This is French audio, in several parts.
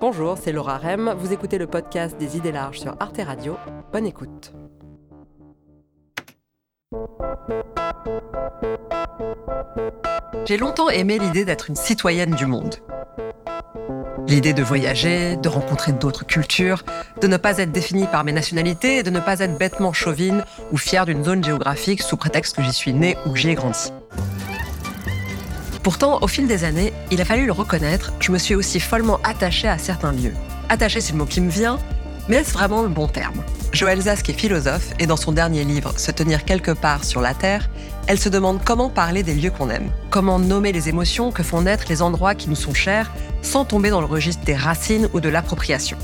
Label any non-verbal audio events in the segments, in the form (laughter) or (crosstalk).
Bonjour, c'est Laura Rem. Vous écoutez le podcast des idées larges sur Arte Radio. Bonne écoute. J'ai longtemps aimé l'idée d'être une citoyenne du monde. L'idée de voyager, de rencontrer d'autres cultures, de ne pas être définie par mes nationalités de ne pas être bêtement chauvine ou fière d'une zone géographique sous prétexte que j'y suis née ou que j'y ai grandi. Pourtant, au fil des années, il a fallu le reconnaître, je me suis aussi follement attachée à certains lieux. Attachée, c'est le mot qui me vient, mais est-ce vraiment le bon terme? Joël Zask est philosophe et dans son dernier livre, Se tenir quelque part sur la Terre, elle se demande comment parler des lieux qu'on aime, comment nommer les émotions que font naître les endroits qui nous sont chers sans tomber dans le registre des racines ou de l'appropriation.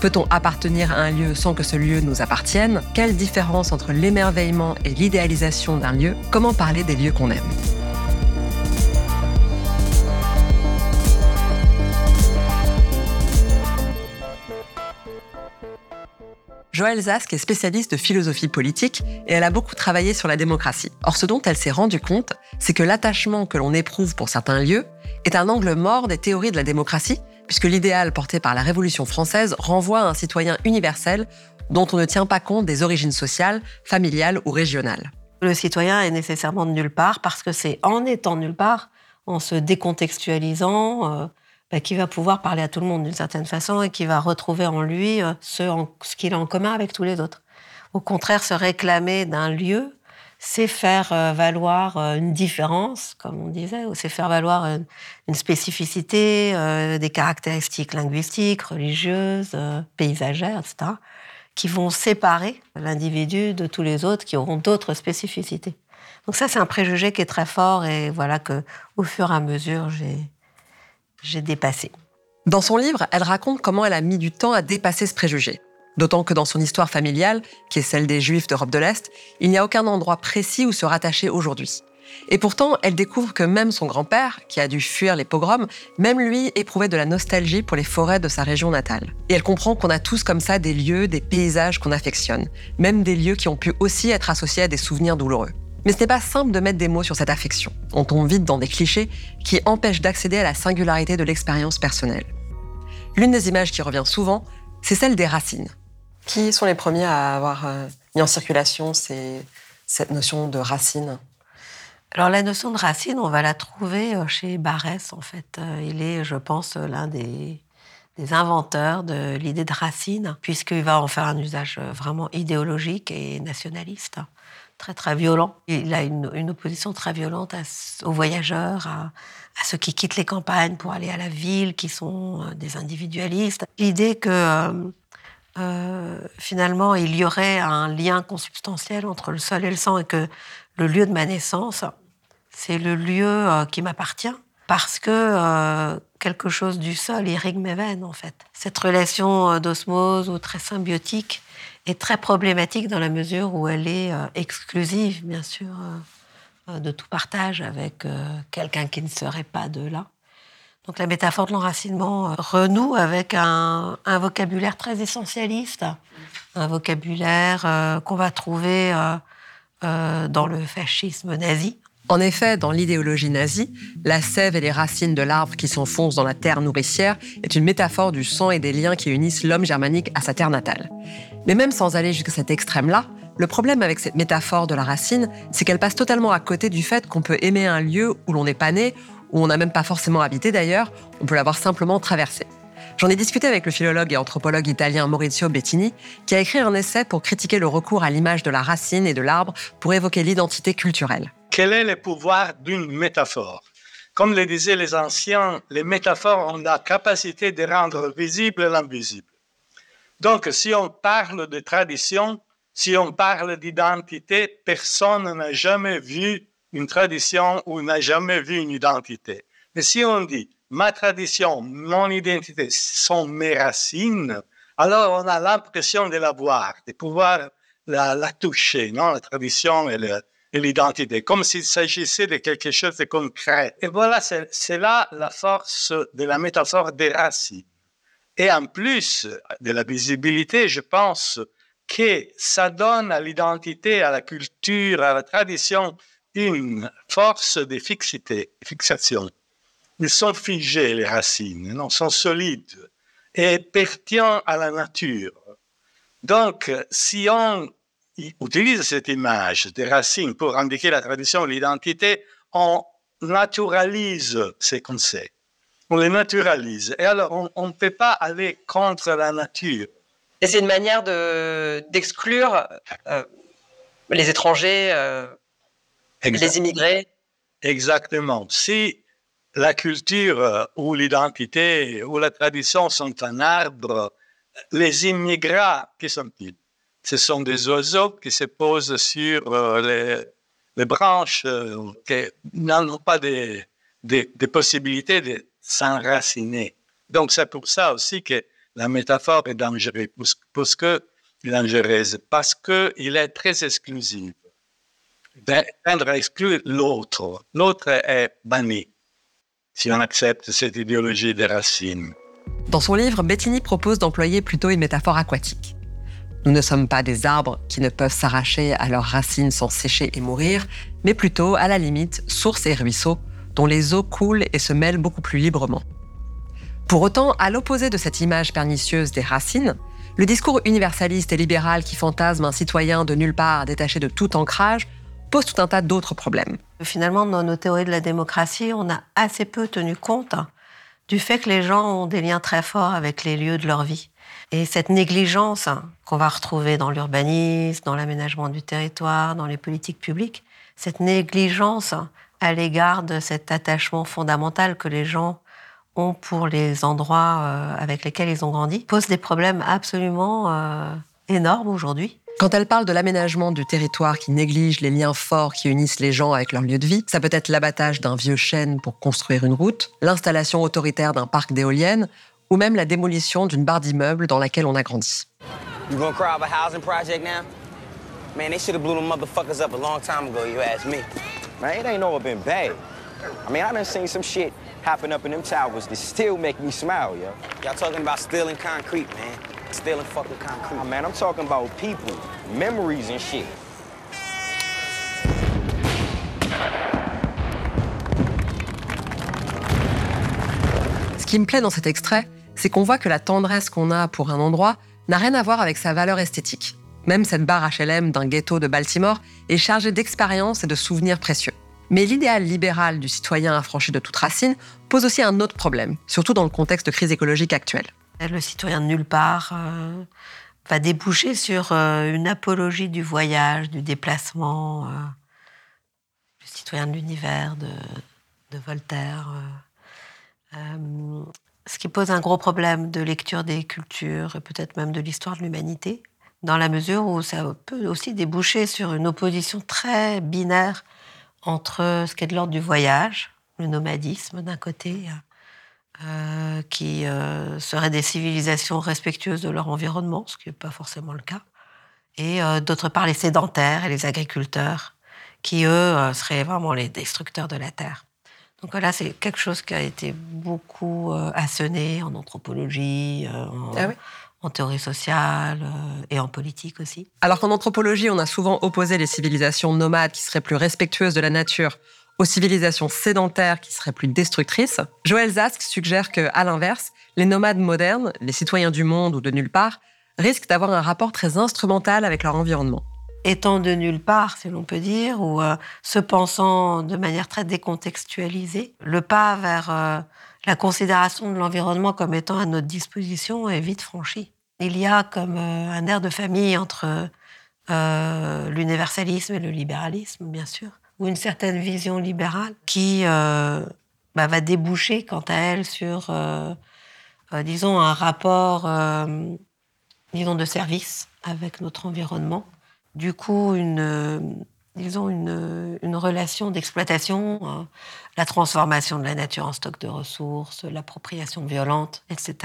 Peut-on appartenir à un lieu sans que ce lieu nous appartienne? Quelle différence entre l'émerveillement et l'idéalisation d'un lieu? Comment parler des lieux qu'on aime? Joëlle Zask est spécialiste de philosophie politique et elle a beaucoup travaillé sur la démocratie. Or, ce dont elle s'est rendue compte, c'est que l'attachement que l'on éprouve pour certains lieux est un angle mort des théories de la démocratie, puisque l'idéal porté par la Révolution française renvoie à un citoyen universel dont on ne tient pas compte des origines sociales, familiales ou régionales. Le citoyen est nécessairement de nulle part parce que c'est en étant nulle part, en se décontextualisant, euh, qui va pouvoir parler à tout le monde d'une certaine façon et qui va retrouver en lui euh, ce, ce qu'il a en commun avec tous les autres. Au contraire, se réclamer d'un lieu, c'est faire euh, valoir euh, une différence, comme on disait, ou c'est faire valoir une spécificité, des caractéristiques linguistiques, religieuses, paysagères, etc., qui vont séparer l'individu de tous les autres qui auront d'autres spécificités. Donc ça, c'est un préjugé qui est très fort et voilà que, au fur et à mesure, j'ai j'ai dépassé. Dans son livre, elle raconte comment elle a mis du temps à dépasser ce préjugé. D'autant que dans son histoire familiale, qui est celle des Juifs d'Europe de l'Est, il n'y a aucun endroit précis où se rattacher aujourd'hui. Et pourtant, elle découvre que même son grand-père, qui a dû fuir les pogroms, même lui éprouvait de la nostalgie pour les forêts de sa région natale. Et elle comprend qu'on a tous comme ça des lieux, des paysages qu'on affectionne, même des lieux qui ont pu aussi être associés à des souvenirs douloureux. Mais ce n'est pas simple de mettre des mots sur cette affection. On tombe vite dans des clichés qui empêchent d'accéder à la singularité de l'expérience personnelle. L'une des images qui revient souvent, c'est celle des racines. Qui sont les premiers à avoir euh, mis en circulation cette notion de racine? Alors la notion de racine, on va la trouver euh, chez Barès en fait. Euh, il est, je pense, l'un des, des inventeurs de l'idée de racine, puisqu'il va en faire un usage vraiment idéologique et nationaliste très très violent. Il a une, opposition très violente aux voyageurs, à, ceux qui quittent les campagnes pour aller à la ville, qui sont euh, des individualistes. L'idée que euh, euh, finalement il y aurait un lien consubstantiel entre le sol et le sang et que le lieu de ma naissance, c'est le lieu qui m'appartient parce que quelque chose du sol irrigue mes veines en fait. Cette relation d'osmose ou très symbiotique est très problématique dans la mesure où elle est euh, exclusive, bien sûr, euh, euh, de tout partage avec quelqu'un qui ne serait pas de là. Donc la métaphore de l'enracinement renoue avec un, vocabulaire très essentialiste, un vocabulaire qu'on va trouver dans le fascisme nazi. En effet, dans l'idéologie nazie, la sève et les racines de l'arbre qui s'enfonce dans la terre nourricière est une métaphore du sang et des liens qui unissent l'homme germanique à sa terre natale. Mais même sans aller jusqu'à cet extrême-là, le problème avec cette métaphore de la racine, c'est qu'elle passe totalement à côté du fait qu'on peut aimer un lieu où l'on n'est pas né, où on n'a même pas forcément habité d'ailleurs, on peut l'avoir simplement traversé. J'en ai discuté avec le philologue et anthropologue italien Maurizio Bettini, qui a écrit un essai pour critiquer le recours à l'image de la racine et de l'arbre pour évoquer l'identité culturelle. Quel est le pouvoir d'une métaphore? Comme le disaient les anciens, les métaphores ont la capacité de rendre visible l'invisible. Donc, si on parle de tradition, si on parle d'identité, personne n'a jamais vu une tradition ou n'a jamais vu une identité. Mais si on dit ma tradition, mon identité sont mes racines, alors on a l'impression de la voir, de pouvoir la, toucher, non, la tradition et l'identité, comme s'il s'agissait de quelque chose de concret. Et voilà, c'est là la force de la métaphore des racines. Et en plus de la visibilité, je pense que ça donne à l'identité, à la culture, à la tradition une force de fixité, fixation. Ils sont figés, les racines, non, sont solides. est pertinent à la nature. Donc, si on utilise cette image des racines pour indiquer la tradition, l'identité, on naturalise ces concepts. On les naturalise. Et alors, on ne peut pas aller contre la nature. Et c'est une manière d'exclure euh, les étrangers, euh, les immigrés. Exactement. Si la culture euh, ou l'identité ou la tradition sont un arbre, les immigrants, qui sont-ils Ce sont des oiseaux qui se posent sur les, les branches, qui n'ont pas des, des, des possibilités de s'enraciner. Donc c'est pour ça aussi que la métaphore est dangereuse, parce que, dangereuse, est très exclusif. Tendre à exclure l'autre. L'autre est banni, si on accepte cette idéologie des racines. Dans son livre, Bettini propose d'employer plutôt une métaphore aquatique. Nous ne sommes pas des arbres qui ne peuvent s'arracher à leurs racines sans sécher et mourir, mais plutôt, à la limite, sources et ruisseaux dont les eaux coulent et se mêlent beaucoup plus librement. Pour autant, à l'opposé de cette image pernicieuse des racines, le discours universaliste et libéral qui fantasme un citoyen de nulle part détaché de tout ancrage pose tout un tas d'autres problèmes. Finalement, dans nos théories de la démocratie, on a assez peu tenu compte du fait que les gens ont des liens très forts avec les lieux de leur vie. Et cette négligence qu'on va retrouver dans l'urbanisme, dans l'aménagement du territoire, dans les politiques publiques, cette négligence à l'égard de cet attachement fondamental que les gens ont pour les endroits euh, avec lesquels ils ont grandi, pose des problèmes absolument euh, énormes aujourd'hui. Quand elle parle de l'aménagement du territoire qui néglige les liens forts qui unissent les gens avec leur lieu de vie, ça peut être l'abattage d'un vieux chêne pour construire une route, l'installation autoritaire d'un parc d'éoliennes ou même la démolition d'une barre d'immeubles dans laquelle on a grandi. Man, it ain't all been bad. I mean, I done seen some shit happen up in them towers that still make me smile, yo. Y'all talking about stealing concrete, man. Stealing fucking concrete. Oh, man, I'm talking about people, memories and shit. Ce qui me plaît dans cet extrait, c'est qu'on voit que la tendresse qu'on a pour un endroit n'a rien à voir avec sa valeur esthétique. Même cette barre HLM d'un ghetto de Baltimore est chargée d'expériences et de souvenirs précieux. Mais l'idéal libéral du citoyen affranchi de toute racine pose aussi un autre problème, surtout dans le contexte de crise écologique actuelle. Le citoyen de nulle part euh, va déboucher sur euh, une apologie du voyage, du déplacement, euh, le citoyen de l'univers de, de, Voltaire. ce qui pose un gros problème de lecture des cultures et peut-être même de l'histoire de l'humanité dans la mesure où ça peut aussi déboucher sur une opposition très binaire entre ce qui est de l'ordre du voyage, le nomadisme d'un côté, euh, qui euh, seraient des civilisations respectueuses de leur environnement, ce qui n'est pas forcément le cas, et euh, d'autre part les sédentaires et les agriculteurs, qui eux seraient vraiment les destructeurs de la terre. Donc voilà, c'est quelque chose qui a été beaucoup assené en anthropologie, ah en théorie sociale euh, et en politique aussi. Alors qu'en anthropologie, on a souvent opposé les civilisations nomades qui seraient plus respectueuses de la nature aux civilisations sédentaires qui seraient plus destructrices, Joël Zask suggère que, à l'inverse, les nomades modernes, les citoyens du monde ou de nulle part, risquent d'avoir un rapport très instrumental avec leur environnement. Étant de nulle part, si l'on peut dire, ou euh, se pensant de manière très décontextualisée, le pas vers euh, la considération de l'environnement comme étant à notre disposition est vite franchi il y a comme euh, un air de famille entre euh, l'universalisme et le libéralisme, bien sûr, ou une certaine vision libérale qui euh, bah, va déboucher, quant à elle, sur, disons, un rapport, disons, de service avec notre environnement. Du coup, une, disons, une, relation d'exploitation, la transformation de la nature en stock de ressources, l'appropriation violente, etc.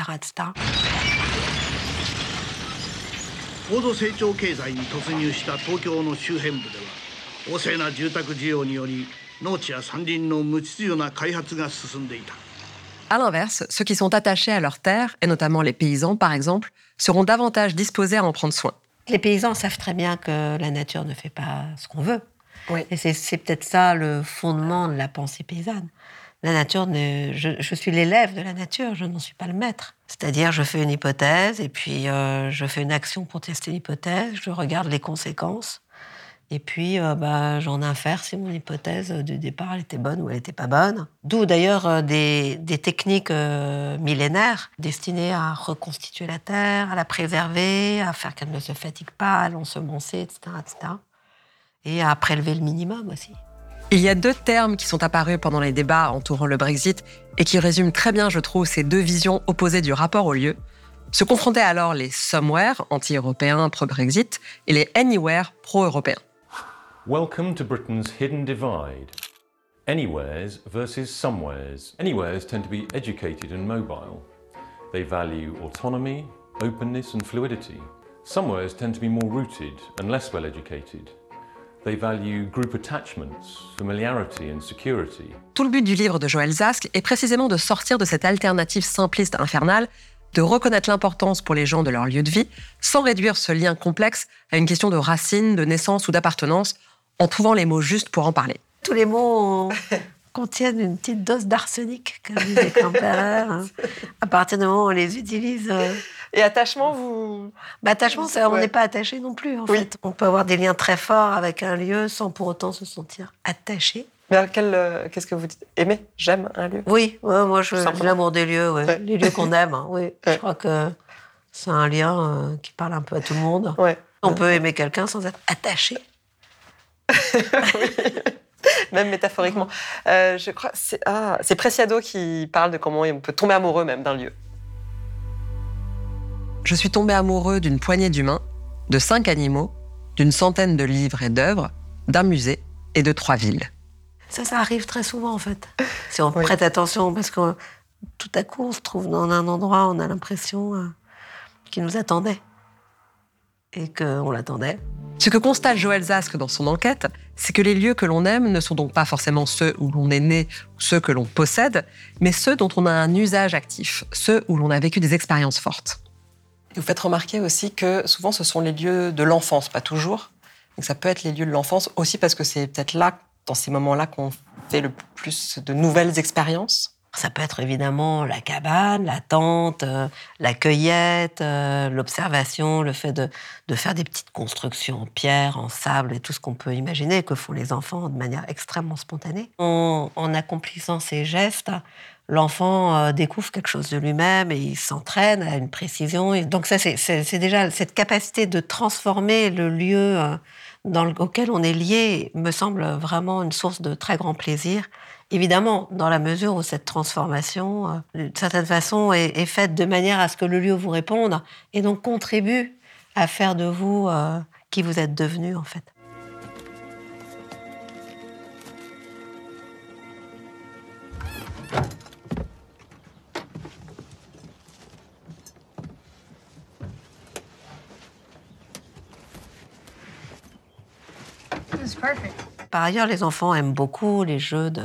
高度成長経済に突入した東京の周辺部では旺盛な住宅需要により農地や山林の無秩序な開発が進んでいた。À l'inverse, ceux qui sont attachés à leurs terres, et notamment les paysans par exemple, seront davantage disposés à en prendre soin. Les paysans savent très bien que la nature ne fait pas ce qu'on veut. Oui. Et c'est peut-être ça le fondement de la pensée paysanne. La nature, je, suis l'élève de la nature, je n'en suis pas le maître. C'est-à-dire, je fais une hypothèse et puis euh, je fais une action pour tester l'hypothèse, je regarde les conséquences. Et puis, euh, bah, j'en infère si mon hypothèse du départ elle était bonne ou elle n'était pas bonne. D'où d'ailleurs euh, des, techniques millénaires destinées à reconstituer la Terre, à la préserver, à faire qu'elle ne se fatigue pas, à l'ensemencer, etc., etc. Et à prélever le minimum aussi. Il y a deux termes qui sont apparus pendant les débats entourant le Brexit et qui résument très bien, je trouve, ces deux visions opposées du rapport au lieu. Se confrontaient alors les somewhere, anti-européens pro-Brexit, et les anywhere, pro-européens. Welcome to Britain's hidden divide. Anywheres versus somewheres. Anywheres tend to be educated and mobile. They value autonomy, openness and fluidity. Somewheres tend to be more rooted and less well educated. They value group attachments, familiarity and security. Tout le but du livre de Joël Zask est précisément de sortir de cette alternative simpliste infernale, de reconnaître l'importance pour les gens de leur lieu de vie, sans réduire ce lien complexe à une question de racine, de naissance ou d'appartenance, en trouvant les mots justes pour en parler. Tous les mots (laughs) contiennent une petite dose d'arsenic, comme disait Campbell. (laughs) À partir du moment où on les utilise. Euh, et attachement, vous. Bah, attachement, on n'est pas attaché non plus, en fait. On peut avoir des liens très forts avec un lieu sans pour autant se sentir attaché. Mais euh, qu'est-ce que vous dites? Aimer J'aime un lieu Oui, moi, je, l'amour des lieux, les lieux qu'on aime. Hein, oui, je crois que c'est un lien euh, qui parle un peu à tout le monde. On peut aimer quelqu'un sans être attaché. (laughs) même métaphoriquement. Euh, je crois c'est ah, c'est Preciado qui parle de comment on peut tomber amoureux même d'un lieu. Je suis tombé amoureux d'une poignée d'humains, de cinq animaux, d'une centaine de livres et d'œuvres, d'un musée et de trois villes. Ça, ça arrive très souvent en fait. (laughs) Si on prête attention, parce que tout à coup, on se trouve dans un endroit, on a l'impression euh, qu'il nous attendait et qu'on l'attendait. Ce que constate Joël Zask dans son enquête, c'est que les lieux que l'on aime ne sont donc pas forcément ceux où l'on est né ou ceux que l'on possède, mais ceux dont on a un usage actif, ceux où l'on a vécu des expériences fortes. Vous faites remarquer aussi que souvent ce sont les lieux de l'enfance, pas toujours. Donc ça peut être les lieux de l'enfance aussi parce que c'est peut-être là, dans ces moments-là, qu'on fait le plus de nouvelles expériences. Ça peut être évidemment la cabane, la tente, euh, la cueillette, euh, l'observation, le fait de, faire des petites constructions en pierre, en sable et tout ce qu'on peut imaginer que font les enfants de manière extrêmement spontanée. En, accomplissant ces gestes, l'enfant euh, découvre quelque chose de lui-même et il s'entraîne à une précision. Et donc ça, c'est déjà cette capacité de transformer le lieu dans auquel on est lié me semble vraiment une source de très grand plaisir. Évidemment, dans la mesure où cette transformation, euh, d'une certaine façon, est, faite de manière à ce que le lieu vous réponde et donc contribue à faire de vous euh, qui vous êtes devenu en fait. Par ailleurs, les enfants aiment beaucoup les jeux de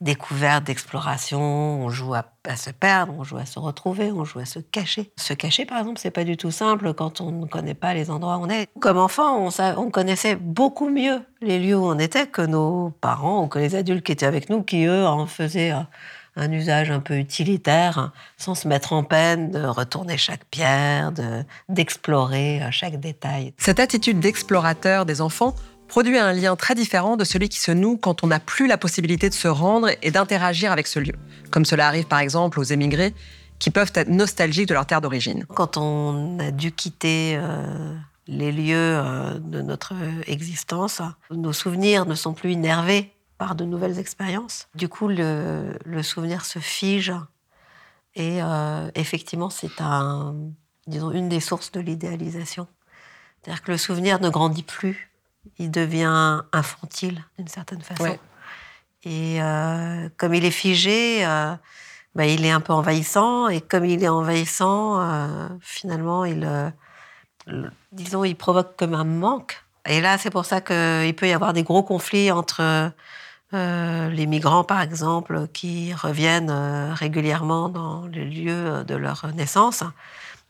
découverte, d'exploration. On joue à, se perdre, on joue à se retrouver, on joue à se cacher. Se cacher, par exemple, c'est pas du tout simple quand on ne connaît pas les endroits où on est. Comme enfant, on, on connaissait beaucoup mieux les lieux où on était que nos parents ou que les adultes qui étaient avec nous, qui eux en faisaient un usage un peu utilitaire, sans se mettre en peine de retourner chaque pierre, d'explorer euh, chaque détail. Cette attitude d'explorateur des enfants produit un lien très différent de celui qui se noue quand on n'a plus la possibilité de se rendre et d'interagir avec ce lieu, comme cela arrive par exemple aux émigrés qui peuvent être nostalgiques de leur terre d'origine. Quand on a dû quitter euh, les lieux euh, de notre existence, nos souvenirs ne sont plus énervés par de nouvelles expériences. Du coup, le, souvenir se fige et euh, effectivement, c'est une des sources de l'idéalisation. C'est-à-dire que le souvenir ne grandit plus il devient infantile d'une certaine façon. Et euh, comme il est figé, euh, bah, il est un peu envahissant. Et comme il est envahissant, euh, finalement, il, disons, il provoque comme un manque. Et là, c'est pour ça qu'il peut y avoir des gros conflits entre les migrants, par exemple, qui reviennent régulièrement dans le lieu de leur naissance,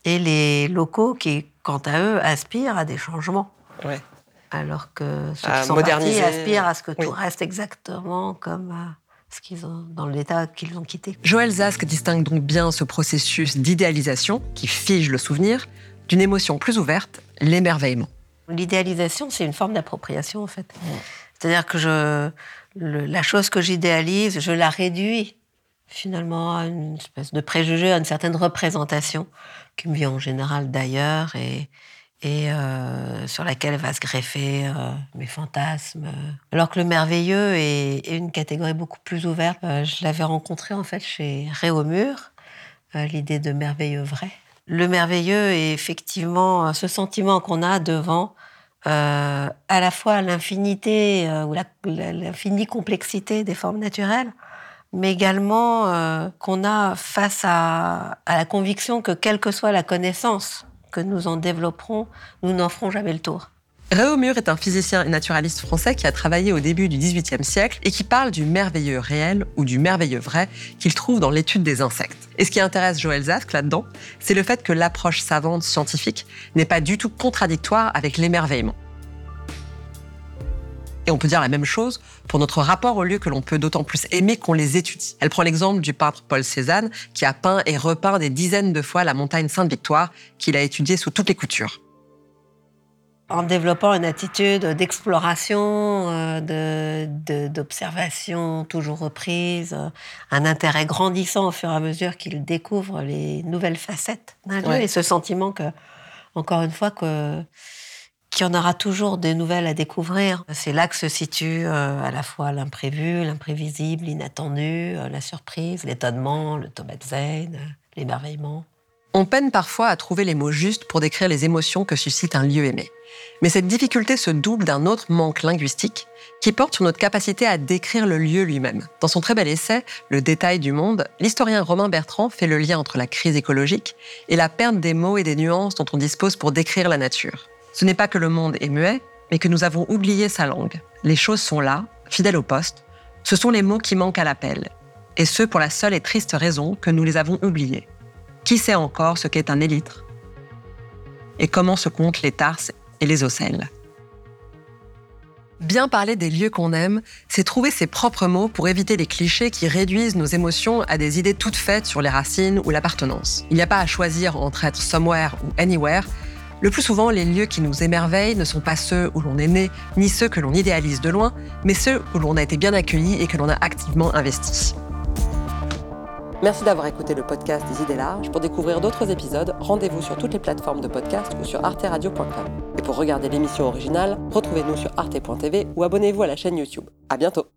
et les locaux qui, quant à eux, aspirent à des changements. Alors que ceux qui sont partis aspirent à ce que tout reste exactement comme, euh, ce qu'ils ont, dans l'état qu'ils ont quitté. Joël Zask distingue donc bien ce processus d'idéalisation qui fige le souvenir d'une émotion plus ouverte, l'émerveillement. L'idéalisation, c'est une forme d'appropriation en fait. C'est-à-dire que je, la chose que j'idéalise, je la réduis finalement à une espèce de préjugé, à une certaine représentation qui me vient en général d'ailleurs et, et euh, sur laquelle va se greffer euh, mes fantasmes. Alors que le merveilleux est, une catégorie beaucoup plus ouverte. Euh, je l'avais rencontré en fait chez Réaumur, l'idée de merveilleux vrai. Le merveilleux est effectivement ce sentiment qu'on a devant à la fois l'infinité ou l'infinie complexité des formes naturelles, mais également qu'on a face à, à la conviction que quelle que soit la connaissance que nous en développerons, nous n'en ferons jamais le tour. Réaumur est un physicien et naturaliste français qui a travaillé au début du XVIIIe siècle et qui parle du merveilleux réel ou du merveilleux vrai qu'il trouve dans l'étude des insectes. Et ce qui intéresse Joël Zask là-dedans, c'est le fait que l'approche savante scientifique n'est pas du tout contradictoire avec l'émerveillement. Et on peut dire la même chose pour notre rapport aux lieux que l'on peut d'autant plus aimer qu'on les étudie. Elle prend l'exemple du peintre Paul Cézanne, qui a peint et repeint des dizaines de fois la montagne Sainte-Victoire, qu'il a étudiée sous toutes les coutures. En développant une attitude d'exploration, euh, d'observation toujours reprise, euh, un intérêt grandissant au fur et à mesure qu'il découvre les nouvelles facettes d'un lieu, et ce sentiment que, encore une fois, que qu'il y en aura toujours des nouvelles à découvrir. C'est là que se situe euh, à la fois l'imprévu, l'imprévisible, l'inattendu, euh, la surprise, l'étonnement, le zen, euh, l'émerveillement. On peine parfois à trouver les mots justes pour décrire les émotions que suscite un lieu aimé. Mais cette difficulté se double d'un autre manque linguistique qui porte sur notre capacité à décrire le lieu lui-même. Dans son très bel essai Le détail du monde, l'historien Romain Bertrand fait le lien entre la crise écologique et la perte des mots et des nuances dont on dispose pour décrire la nature. Ce n'est pas que le monde est muet, mais que nous avons oublié sa langue. Les choses sont là, fidèles au poste. Ce sont les mots qui manquent à l'appel. Et ce, pour la seule et triste raison que nous les avons oubliés. Qui sait encore ce qu'est un élytre? Et comment se comptent les tarses et les ocelles? Bien parler des lieux qu'on aime, c'est trouver ses propres mots pour éviter les clichés qui réduisent nos émotions à des idées toutes faites sur les racines ou l'appartenance. Il n'y a pas à choisir entre être somewhere ou anywhere, le plus souvent, les lieux qui nous émerveillent ne sont pas ceux où l'on est né, ni ceux que l'on idéalise de loin, mais ceux où l'on a été bien accueilli et que l'on a activement investi. Merci d'avoir écouté le podcast des idées larges. Pour découvrir d'autres épisodes, rendez-vous sur toutes les plateformes de podcast ou sur arteradio.com. Et pour regarder l'émission originale, retrouvez-nous sur arte.tv ou abonnez-vous à la chaîne YouTube. À bientôt!